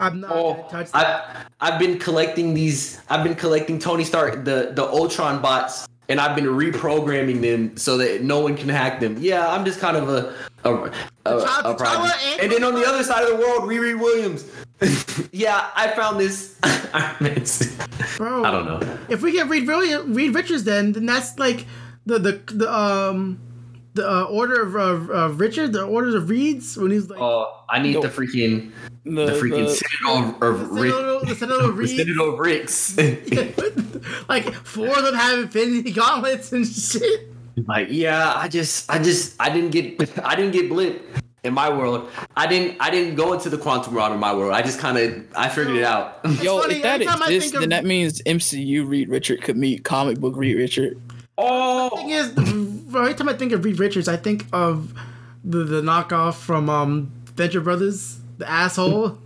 I'm not Oh, gonna touch that. I've I've been collecting these. I've been collecting Tony Stark the the Ultron bots, and I've been reprogramming them so that no one can hack them. Yeah, I'm just kind of a a, a, a project. T'Challa and- And then on the other side of the world, Riri Williams. yeah, I found this. Iron Man suit. Bro, I don't know. If we get Reed Williams, Reed Richards, then then that's like the the the um the uh, order of uh, uh, Richard, the orders of Reeds when he's like. Oh, I need the freaking The, the freaking the- Citadel of, of the Rick. Citadel- the Citadel of The Reeds. Citadel of Ricks. like four of them have infinity gauntlets and shit. Like, yeah, I just, I just, I didn't get, I didn't get blip in my world. I didn't, I didn't go into the quantum realm in my world. I just kind of, I figured it out. Yo, funny, if that every exists, think of- then that means MCU Reed Richard could meet comic book Reed Richard. Oh, the thing is, every time I think of Reed Richards, I think of the the knockoff from um Venture Brothers, the asshole.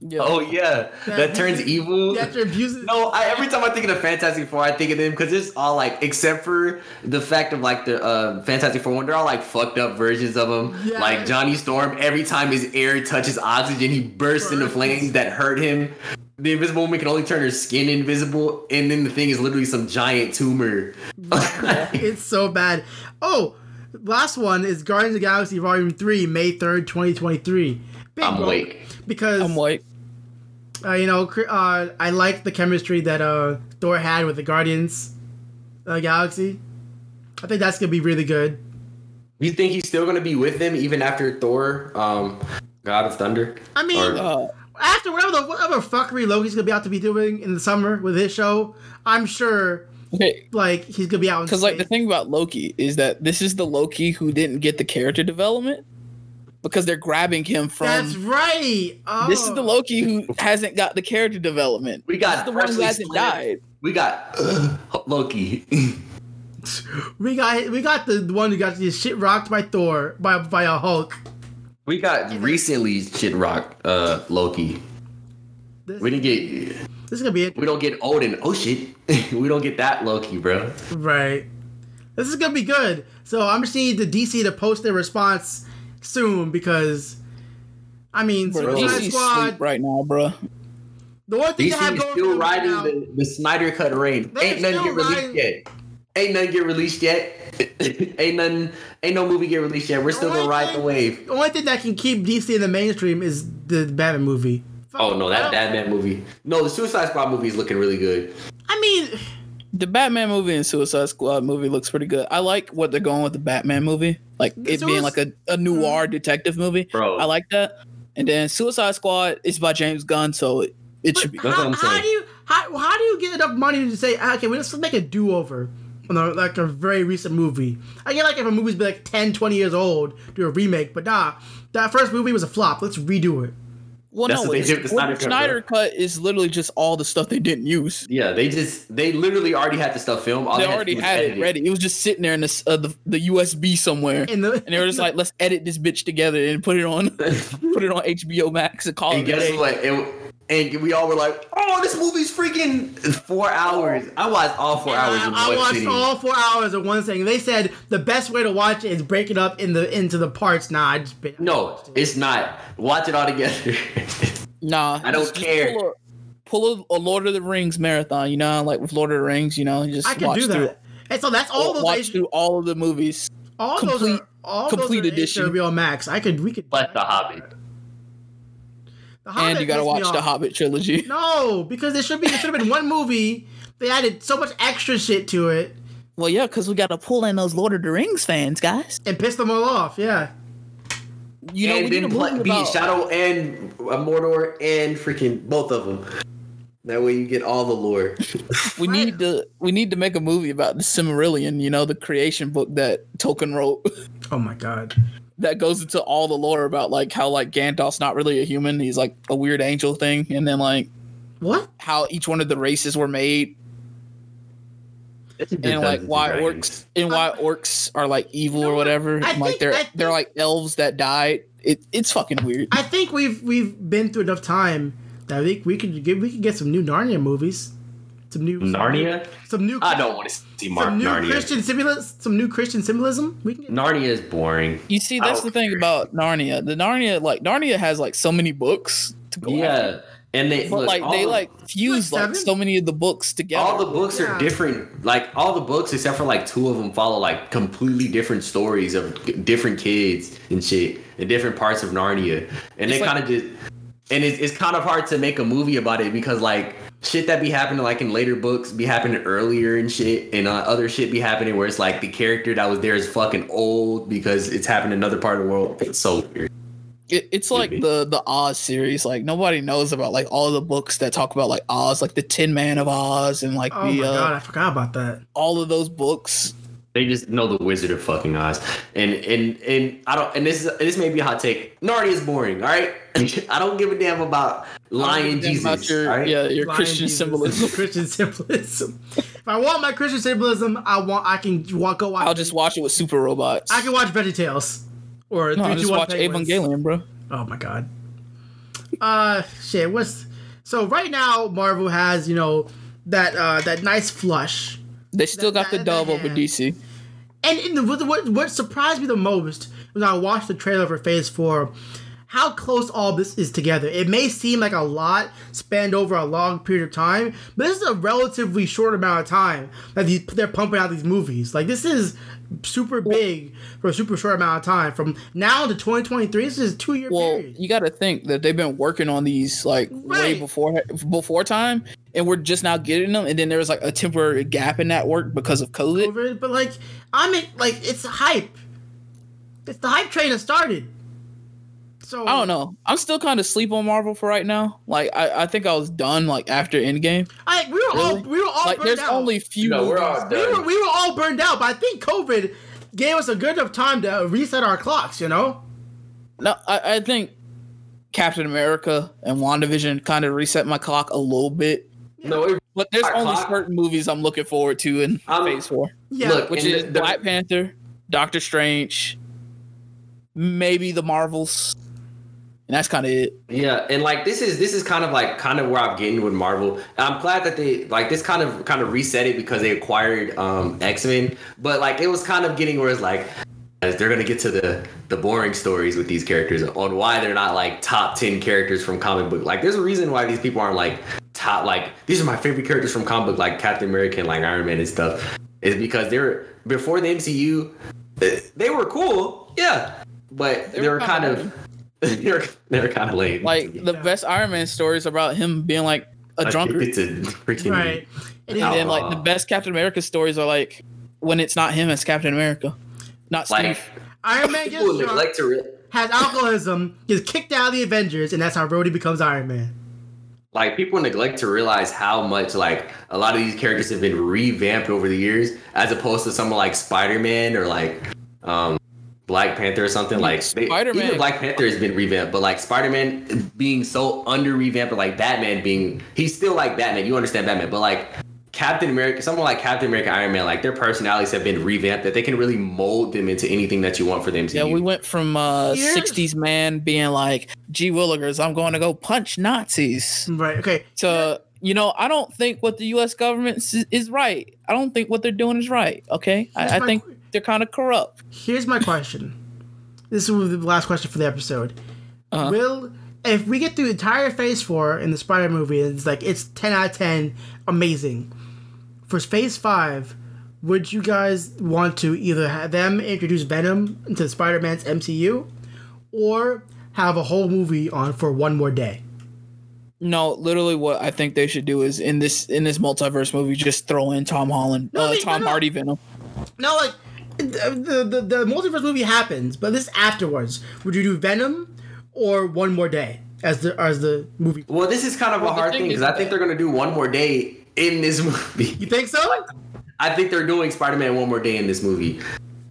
Yo, oh yeah, that turns evil. Yeah, after abusing. No, I, every time I think of the Fantastic Four, I think of them because it's all like, except for the fact of like the uh, Fantastic Four one, they're all like fucked up versions of them. Yeah. Like Johnny Storm, every time his air touches oxygen, he bursts into flames that hurt him. The Invisible Woman can only turn her skin invisible, and then the thing is literally some giant tumor. it's so bad. Oh, last one is Guardians of the Galaxy Volume Three, May third, twenty twenty three. I'm awake. because I'm white. uh, you know uh, I like the chemistry that uh, Thor had with the Guardians of the Galaxy. I think that's gonna be really good. You think he's still gonna be with them even after Thor, um, God of Thunder? I mean, Or- Uh, after whatever the whatever fuckery Loki's gonna be out to be doing in the summer with his show, I'm sure okay, like he's gonna be out. because like the thing about Loki is that this is the Loki who didn't get the character development because they're grabbing him from. that's right. Oh. This is the Loki who hasn't got the character development. We got the one who hasn't split. died. We got Loki. We got we got the one who got his shit rocked by Thor by by a Hulk. we got recently shit rocked uh Loki. This, We didn't get this is gonna be it. we don't get Odin. Oh shit. we don't get that Loki, bro. Right. This is gonna be good. So I'm just need the DC to post their response soon because I mean Bro, Suicide DC's Squad. right now, bro. The one thing they have is going for still them right now, the, the Snyder cut rain. They're Ain't nothing get released riding- yet. Ain't nothing get released yet. ain't nothing ain't no movie get released yet. We're still gonna only ride the wave. the only thing that can keep DC in the mainstream is the Batman movie. Oh no, that Batman movie. No, the Suicide Squad movie is looking really good. I mean, The Batman movie and Suicide Squad movie looks pretty good. I like what they're going with the Batman movie, like it Suic- being like a, a noir detective movie. Bro. I like that. And then Suicide Squad is by James Gunn, so it, it should be. how, That's what I'm how do you how, how do you get enough money to say "Ah, okay, we let's make a do over on a, like a very recent movie? I get like if a movie's been like 10, 20 years old, do a remake, but nah, that first movie was a flop. Let's redo it. Well, That's no, what they it's, did with the well, Snyder Cut, Cut is literally just all the stuff they didn't use. Yeah, they just they literally already had the stuff filmed. All They had already do had edit it ready. It was just sitting there in this, uh, the the USB somewhere, In the and they were just like, "Let's edit this bitch together and put it on, put it on HBO Max and call And it a guess day." what? It, and we all were like, "Oh, this movie's freaking four hours." I watched all four hours in I, I one watched sitting. all four hours of one thing. They said the best way to watch it is break it up in the into the parts. Nah, I just been no, it's not. Watch it all together. Nah, I don't just- just care. pull a- pull a, a Lord of the Rings marathon. You know, like with Lord of the Rings. You know, just I can watch do through that. And so that's all those watch H- through all of the movies. all complete- those are, all complete those are edition. HBO Max. I could we could But The Hobbit. The and you gotta watch the. Hobbit trilogy. No, because there should be there should have been one movie. They added so much extra shit to it Well, yeah, because we gotta pull in those Lord of the Rings fans, guys. and piss them all off. Yeah. You know, we and need a then play, be about- Shadow and uh, Mordor and freaking both of them. That way you get all the lore. we need to we need to make a movie about the Silmarillion. You know, the creation book that Tolkien wrote. Oh my god. That goes into all the lore about like how like Gandalf's not really a human; he's like a weird angel thing, and then like What? how each one of the races were made, and like why orcs and why orcs are like evil or whatever. I and, like they're I they're like elves that died. It it's fucking weird. I think we've we've been through enough time that we, we could get we could get some new Narnia movies. Some new Narnia? Some new I don't want to see Mark some new Narnia. Christian symbolism some new Christian symbolism. We can get Narnia is boring. You see, that's the don't thing about Narnia. The Narnia like Narnia has like so many books to go after. Yeah, and they But look, like they the- like fuse Like like so many of the books together. all the books Yeah. are different. Like all the books, except for like two of them, follow like completely different stories of different kids and shit in different parts of Narnia, and It's they like- kind of just and it's, it's kind of hard to make a movie about it because like shit that be happening like in later books be happening earlier and shit and uh, other shit be happening where it's like the character that was there is fucking old because it's happened in another part of the world it's so weird It, it's like Maybe. the the Oz series. Like nobody knows about like all the books that talk about like Oz, like the Tin Man of Oz, and like Oh the my uh, god, I forgot about that. all of those books. They just know the Wizard of fucking Oz, and and and I don't. And this is this may be a hot take. Narnia is boring. All right, I don't give a damn about lion Think Jesus. about your, all right? yeah, your Lion Christian Jesus. symbolism. Christian symbolism. if I want my Christian symbolism, I want I can walk go watch. I'll just watch it with super robots. I can watch VeggieTales or no, I'll just 321 watch Penguins. Evangelion, bro. Oh my god. Uh, shit. What's so right now? Marvel has you know that uh that nice flush, They still That- got the that- dub that over. DC. and in the, what, what what surprised me the most was I watched the trailer for Phase Four. How close all this is together. It may seem like a lot spanned over a long period of time, but this is a relatively short amount of time that these, they're pumping out these movies. Like this is super big for a super short amount of time. From now to 2023, this is a two year Well, period. you got to think that they've been working on these like way before before time, and we're just now getting them. And then there was like a temporary gap in that work because of COVID. it, but like I'm like it's hype. It's the hype train that started. So I don't know. I'm still kind of sleep on Marvel for right now. Like I, I think I was done like after Endgame. I we were all we were all Like burned there's out. only few. No, we're movies- all we were done. we were all burned out, but I think COVID gave us a good enough time to reset our clocks. You know. No, I, I think Captain America and WandaVision kind of reset my clock a little bit. No, it, But there's only clock- certain movies I'm looking forward to in Um, Phase Four, Yeah. Look, which is the- the- Black Panther, Doctor Strange, maybe the Marvels, and that's kind of it. Yeah, and like this is this is kind of like kind of where I'm getting with Marvel. I'm glad that they like this kind of kind of reset it because they acquired um X Men, but like it was kind of getting where it's like as they're gonna get to the the boring stories with these characters on why they're not like top ten characters from comic book. Like there's a reason why these people aren't like top like these are my favorite characters from comic book like Captain America and like Iron Man and stuff. Is because they're before the MCU, eh, they were cool, yeah, but they, They were were kind of they were they were kind of lame. Like the best Iron Man stories about him being like a drunkard, It's a freaking Right. And and then like the best Captain America stories are like when it's not him as Captain America, not like Steve. Iron Man gets drunk, neglect to re- has alcoholism, gets kicked out of the Avengers, and that's how Rhodey becomes Iron Man. like people neglect to realize how much like a lot of these characters have been revamped over the years, as opposed to someone like Spider Man or like um Black Panther or something. Like they, Spider-Man- even Black Panther has been revamped, but like Spider Man being so under revamped, or like Batman being he's still like Batman. You understand Batman, but like. Captain America, someone like Captain America, Iron Man, like their personalities have been revamped that they can really mold them into anything that you want for them to Yeah, use. we went from uh, Here's- 60s man being like, gee willikers, I'm going to go punch Nazis. Right. Okay. To, you know, I don't think what the U.S. government is, is right. I don't think what they're doing is right. Okay. I, I my- think they're kind of corrupt. Here's my question. This is the last question for the episode. Uh-huh. Will if we get through the entire Phase Four in the Spider movie, it's like it's ten out of ten, amazing. For Phase Five, would you guys want to either have them introduce Venom into Spider Man's MCU, or have a whole movie on for one more day? No, literally, what I think they should do is in this in this multiverse movie, just throw in Tom Holland, No, uh, they- Tom no, no. Hardy Venom. No, like the, the the multiverse movie happens, but this afterwards. Would you do Venom or One More Day as the as the movie? Well, this is kind of Well, a hard thing thing because I think they're gonna do one more day in this movie. You think so? I think they're doing Spider-Man one more day in this movie.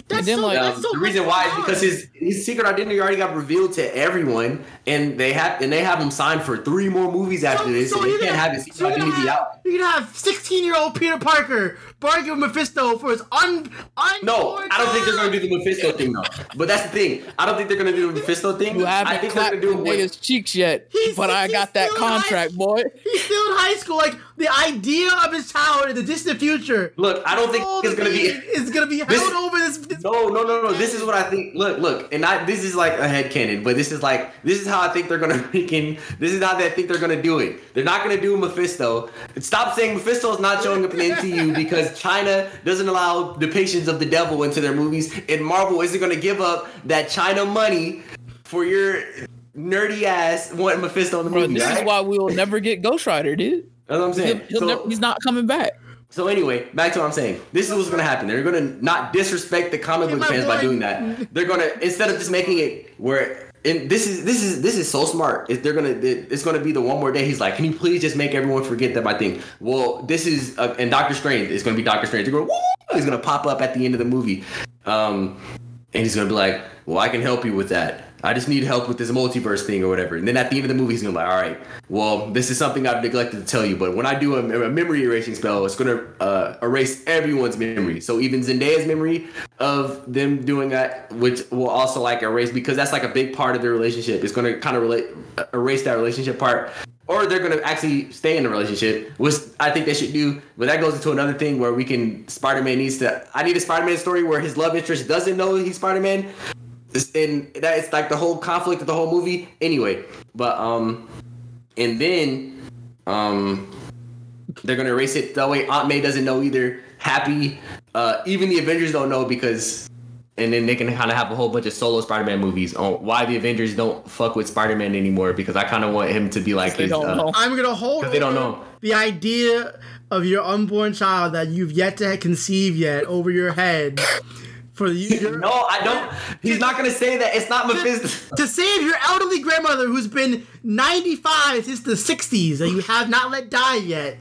That's so, like, that's so the reason why is because his his secret identity already got revealed to everyone, and they have and they have him signed for three more movies after this, and they can't have his secret so identity have- out. You're gonna have 16 year old Peter Parker bargaining with Mephisto for his un. un No, I don't think they're gonna do the Mephisto thing though. But that's the thing. I don't think they're gonna do the Mephisto thing. You I haven't think they're clapped gonna do what, niggas cheeks yet, He's- but I got that still high- contract, boy. He's still in high school. Like the idea of his childhood in the distant future. Look, I don't think it's gonna be. It's gonna be held This- over this. this No, no, no, no. This is what I think. Look, look, and I. This is like a headcanon, but this is like this is how I think they're gonna freaking. This is how they think they're gonna do it. They're not gonna do Mephisto. Stop saying Mephisto is not showing up in the MCU because China doesn't allow depictions of the devil into their movies, and Marvel isn't gonna give up that China money for your nerdy ass wanting Mephisto in the Bro, movie. this right? is why we'll never get Ghost Rider, dude. That's what I'm He'll, saying. he'll So- never, he's not coming back. so anyway, back to what I'm saying. This is what's gonna happen. They're gonna not disrespect the comic book my fans by doing that. They're gonna instead of just making it where and this is this is this is so smart. If they're gonna it's gonna be the one more day. He's like, can you please just make everyone forget that my thing? Well, this is uh, and Doctor Strange. is gonna be Doctor Strange. Going! He's gonna pop up at the end of the movie, um, and he's gonna be like, well, I can help you with that. I just need help with this multiverse thing or whatever. And then at the end of the movie, he's gonna be like, all right, well, this is something I've neglected to tell you, but when I do a, a memory erasing spell, it's gonna uh, erase everyone's memory. So even Zendaya's memory of them doing that, which will also like erase because that's like a big part of their relationship. It's gonna kind of relate, uh, erase that relationship part. Or they're gonna actually stay in the relationship, which I think they should do. But that goes into another thing where we can Spider-Man needs to. I need a Spider-Man story where his love interest doesn't know he's Spider-Man, it's- and that it's like the whole conflict of the whole movie. Anyway, but um, and then um, they're gonna erase it that way. Aunt May doesn't know either. Happy, uh, even the Avengers don't know because, and then they can kind of have a whole bunch of solo Spider-Man movies on why the Avengers don't fuck with Spider-Man anymore. Because I kind of want him to be like They his. don't uh, know. I'm gonna hold. they don't know. the idea of your unborn child that you've yet to conceive yet over your head for you. No, I don't. He's not gonna say that. It's not Mephisto. to save your elderly grandmother who's been 95 since the 60s and you have not let die yet.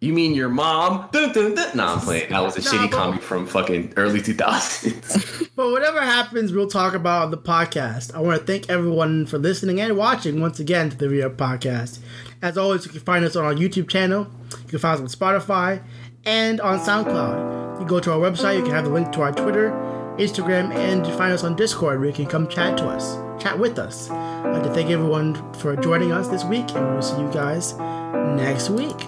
You mean your mom? Dun, dun, dun. No, I'm playing. That was a shitty but- comic from fucking early 2000s. But whatever happens, we'll talk about on the podcast. I want to thank everyone for listening and watching once again to the Re-Up Podcast. As always, you can find us on our YouTube channel. You can find us on Spotify and on SoundCloud. You go to our website. You can have the link to our Twitter, Instagram, and find us on Discord where you can come chat to us, chat with us. I'd like to thank everyone for joining us this week, and we'll see you guys next week.